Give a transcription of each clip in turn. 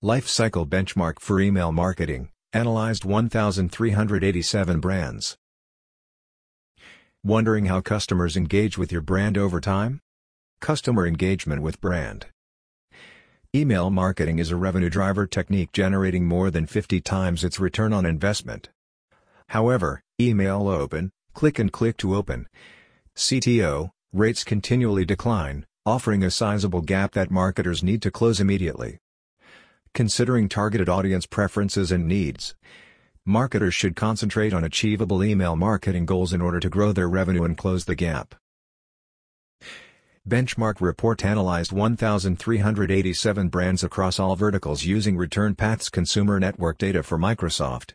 Life Cycle Benchmark for Email Marketing, analyzed 1,387 brands. Wondering how customers engage with your brand over time? Customer engagement with brand. Email marketing is a revenue driver technique generating more than 50 times its return on investment. However, email open, click and click to open, CTO, rates continually decline, offering a sizable gap that marketers need to close immediately. Considering targeted audience preferences and needs, marketers should concentrate on achievable email marketing goals in order to grow their revenue and close the gap. Benchmark Report analyzed 1,387 brands across all verticals using Return Path's consumer network data for Microsoft,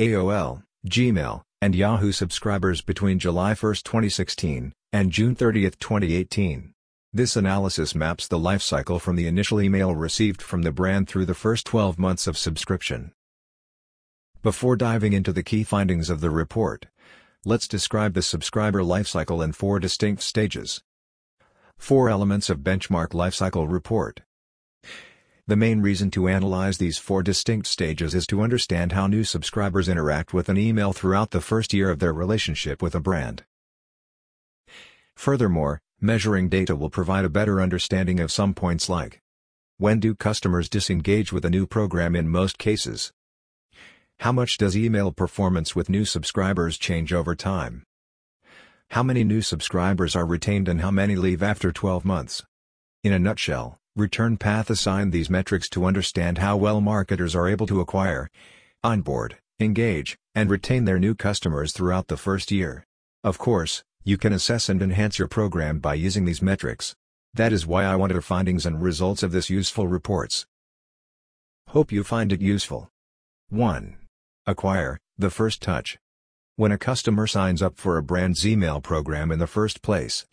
AOL, Gmail, and Yahoo subscribers between July 1, 2016, and June 30, 2018. This analysis maps the lifecycle from the initial email received from the brand through the first 12 months of subscription. Before diving into the key findings of the report, let's describe the subscriber lifecycle in four distinct stages. Four elements of Benchmark Lifecycle Report. The main reason to analyze these four distinct stages is to understand how new subscribers interact with an email throughout the first year of their relationship with a brand. Furthermore, measuring data will provide a better understanding of some points like When do customers disengage with a new program in most cases? How much does email performance with new subscribers change over time? How many new subscribers are retained and how many leave after 12 months? In a nutshell, Return Path assigned these metrics to understand how well marketers are able to acquire, onboard, engage, and retain their new customers throughout the first year. Of course, you can assess and enhance your program by using these metrics. That is why I wanted the findings and results of this useful reports. Hope you find it useful. 1. Acquire, the first touch. When a customer signs up for a brand's email program in the first place,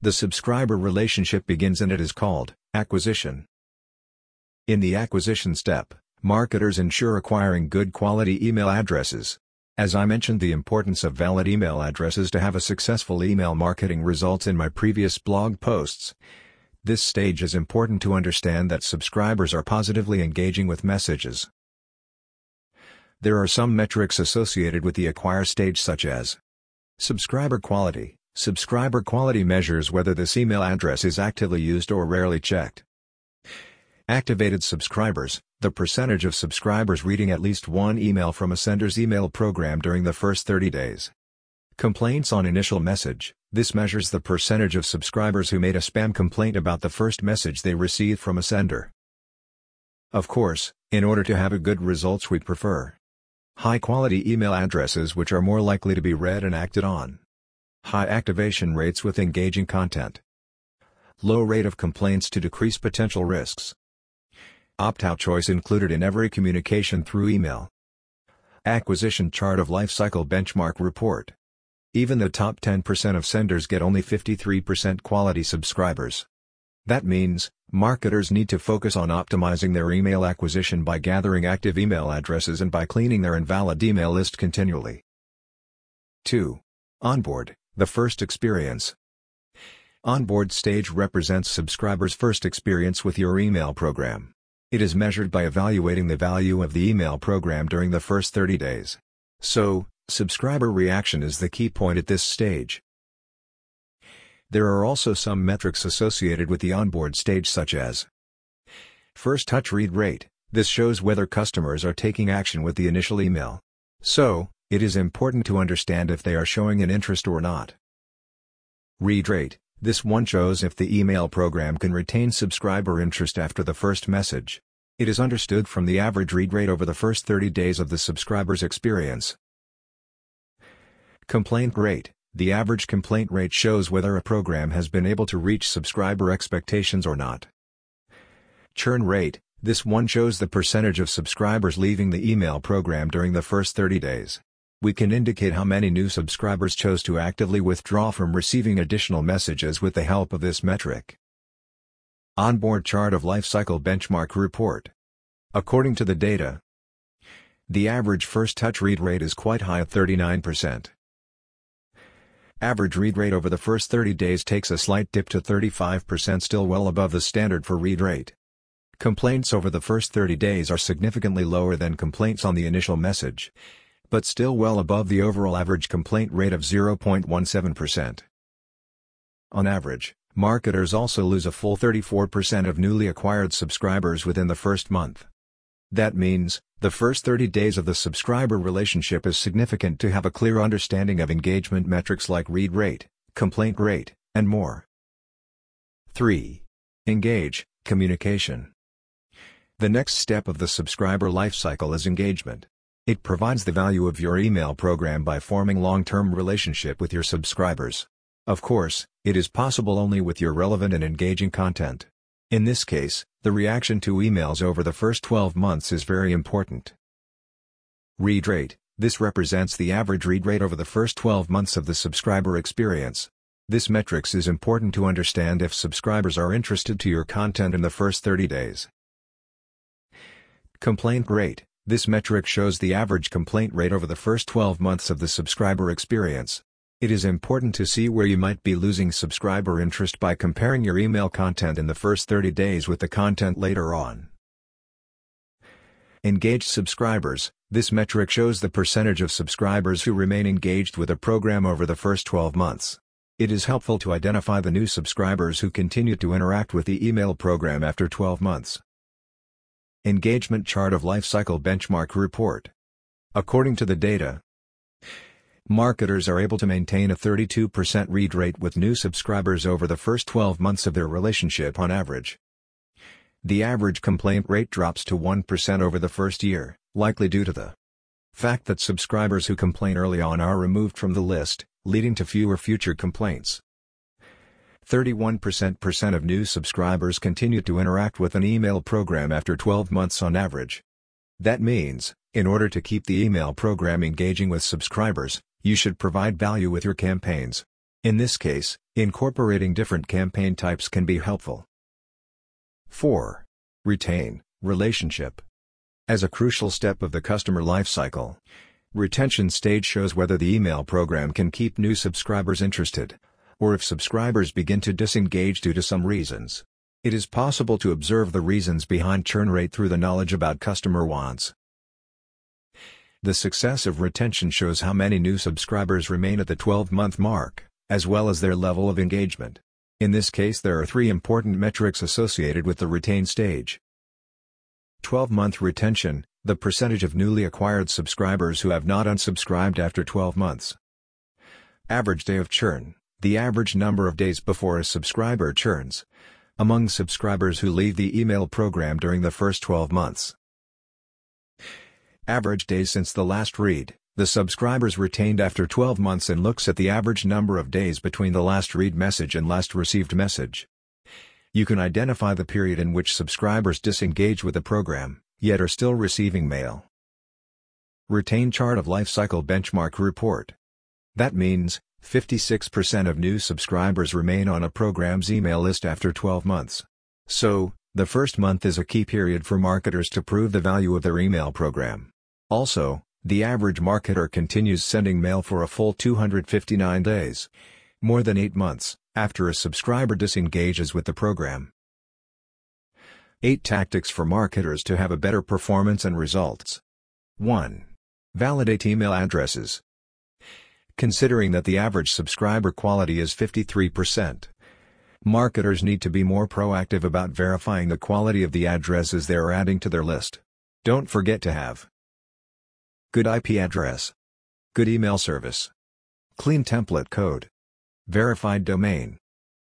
the subscriber relationship begins and it is called acquisition. In the acquisition step, marketers ensure acquiring good quality email addresses. As I mentioned the importance of valid email addresses to have a successful email marketing results in my previous blog posts, this stage is important to understand that subscribers are positively engaging with messages. There are some metrics associated with the acquire stage such as Subscriber quality. Subscriber quality measures whether this email address is actively used or rarely checked. Activated subscribers, the percentage of subscribers reading at least one email from a sender's email program during the first 30 days. Complaints on initial message, this measures the percentage of subscribers who made a spam complaint about the first message they received from a sender. Of course, in order to have a good results we prefer High-quality email addresses which are more likely to be read and acted on. High activation rates with engaging content. Low rate of complaints to decrease potential risks. Opt-out choice included in every communication through email. Acquisition chart of lifecycle benchmark report. Even the top 10% of senders get only 53% quality subscribers. That means, marketers need to focus on optimizing their email acquisition by gathering active email addresses and by cleaning their invalid email list continually. 2. Onboard, the first experience. Onboard stage represents subscribers' first experience with your email program. It is measured by evaluating the value of the email program during the first 30 days. So, subscriber reaction is the key point at this stage. There are also some metrics associated with the onboard stage such as First touch read rate, this shows whether customers are taking action with the initial email. So, it is important to understand if they are showing an interest or not. Read rate, this one shows if the email program can retain subscriber interest after the first message. It is understood from the average read rate over the first 30 days of the subscriber's experience. Complaint rate, the average complaint rate shows whether a program has been able to reach subscriber expectations or not. Churn rate, this one shows the percentage of subscribers leaving the email program during the first 30 days. We can indicate how many new subscribers chose to actively withdraw from receiving additional messages with the help of this metric. Onboard chart of lifecycle benchmark report. According to the data, the average first touch read rate is quite high at 39%. Average read rate over the first 30 days takes a slight dip to 35% still well above the standard for read rate. Complaints over the first 30 days are significantly lower than complaints on the initial message, but still well above the overall average complaint rate of 0.17%. On average, marketers also lose a full 34% of newly acquired subscribers within the first month. That means, the first 30 days of the subscriber relationship is significant to have a clear understanding of engagement metrics like read rate, complaint rate, and more. 3. Engage, communication. The next step of the subscriber lifecycle is engagement. It provides the value of your email program by forming long-term relationship with your subscribers. Of course, it is possible only with your relevant and engaging content. In this case, the reaction to emails over the first 12 months is very important. Read rate This represents the average read rate over the first 12 months of the subscriber experience. This metrics is important to understand if subscribers are interested to your content in the first 30 days. Complaint rate This metric shows the average complaint rate over the first 12 months of the subscriber experience. It is important to see where you might be losing subscriber interest by comparing your email content in the first 30 days with the content later on. Engaged subscribers This metric shows the percentage of subscribers who remain engaged with a program over the first 12 months. It is helpful to identify the new subscribers who continue to interact with the email program after 12 months. Engagement Chart of Lifecycle Benchmark Report According to the data, marketers are able to maintain a 32% read rate with new subscribers over the first 12 months of their relationship on average. The average complaint rate drops to 1% over the first year, likely due to the fact that subscribers who complain early on are removed from the list, leading to fewer future complaints. 31% of new subscribers continue to interact with an email program after 12 months on average. That means, in order to keep the email program engaging with subscribers, you should provide value with your campaigns. In this case, incorporating different campaign types can be helpful. 4. Retain relationship. As a crucial step of the customer lifecycle, retention stage shows whether the email program can keep new subscribers interested, or if subscribers begin to disengage due to some reasons. It is possible to observe the reasons behind churn rate through the knowledge about customer wants. The success of retention shows how many new subscribers remain at the 12-month mark, as well as their level of engagement. In this case there are three important metrics associated with the retain stage. 12-month retention, the percentage of newly acquired subscribers who have not unsubscribed after 12 months. Average day of churn, the average number of days before a subscriber churns. Among subscribers who leave the email program during the first 12 months. Average days since the last read, the subscribers retained after 12 months and looks at the average number of days between the last read message and last received message. You can identify the period in which subscribers disengage with the program, yet are still receiving mail. Retain Chart of Lifecycle Benchmark Report. That means, 56% of new subscribers remain on a program's email list after 12 months. So, the first month is a key period for marketers to prove the value of their email program. Also, the average marketer continues sending mail for a full 259 days. More than 8 months, after a subscriber disengages with the program. 8 Tactics for marketers to have a better performance and results. 1. Validate email addresses. Considering that the average subscriber quality is 53%, marketers need to be more proactive about verifying the quality of the addresses they are adding to their list. Don't forget to have Good IP address. Good email service. Clean template code. Verified domain.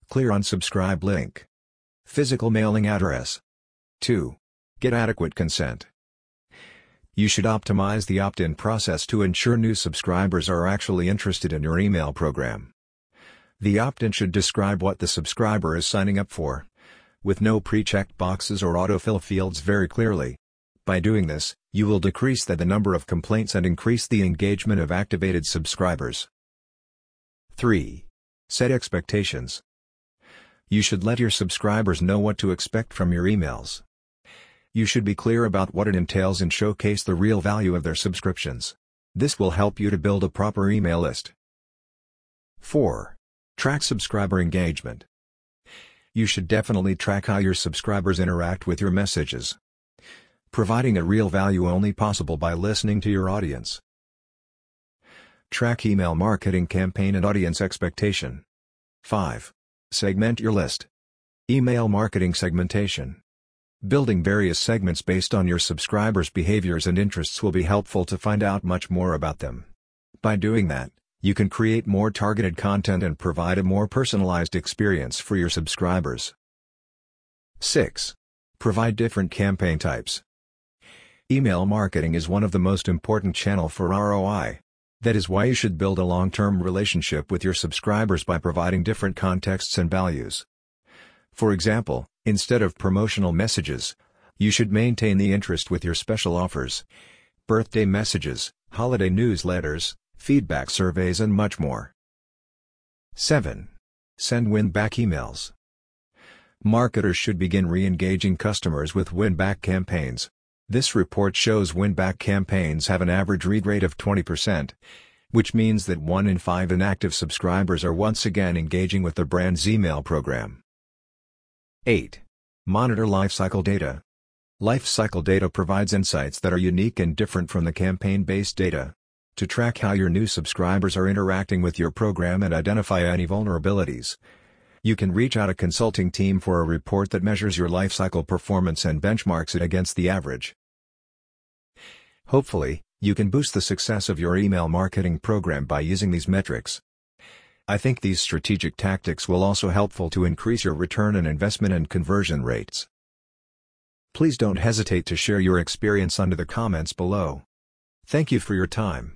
Clear unsubscribe link. Physical mailing address. 2. Get adequate consent. You should optimize the opt-in process to ensure new subscribers are actually interested in your email program. The opt-in should describe what the subscriber is signing up for, with no pre-checked boxes or autofill fields very clearly. By doing this, you will decrease the, the number of complaints and increase the engagement of activated subscribers. 3. Set expectations. You should let your subscribers know what to expect from your emails. You should be clear about what it entails and showcase the real value of their subscriptions. This will help you to build a proper email list. 4. Track subscriber engagement. You should definitely track how your subscribers interact with your messages. Providing a real value only possible by listening to your audience. Track email marketing campaign and audience expectation. 5. Segment your list. Email marketing segmentation. Building various segments based on your subscribers' behaviors and interests will be helpful to find out much more about them. By doing that, you can create more targeted content and provide a more personalized experience for your subscribers. 6. Provide different campaign types. Email marketing is one of the most important channel for ROI. That is why you should build a long-term relationship with your subscribers by providing different contexts and values. For example, instead of promotional messages, you should maintain the interest with your special offers, birthday messages, holiday newsletters, feedback surveys and much more. 7. Send win-back emails. Marketers should begin re-engaging customers with win-back campaigns. This report shows win-back campaigns have an average read rate of 20%, which means that 1 in 5 inactive subscribers are once again engaging with the brand's email program. 8. Monitor lifecycle data. Lifecycle data provides insights that are unique and different from the campaign-based data. To track how your new subscribers are interacting with your program and identify any vulnerabilities, you can reach out a consulting team for a report that measures your lifecycle performance and benchmarks it against the average. Hopefully, you can boost the success of your email marketing program by using these metrics. I think these strategic tactics will also helpful to increase your return on investment and conversion rates. Please don't hesitate to share your experience under the comments below. Thank you for your time.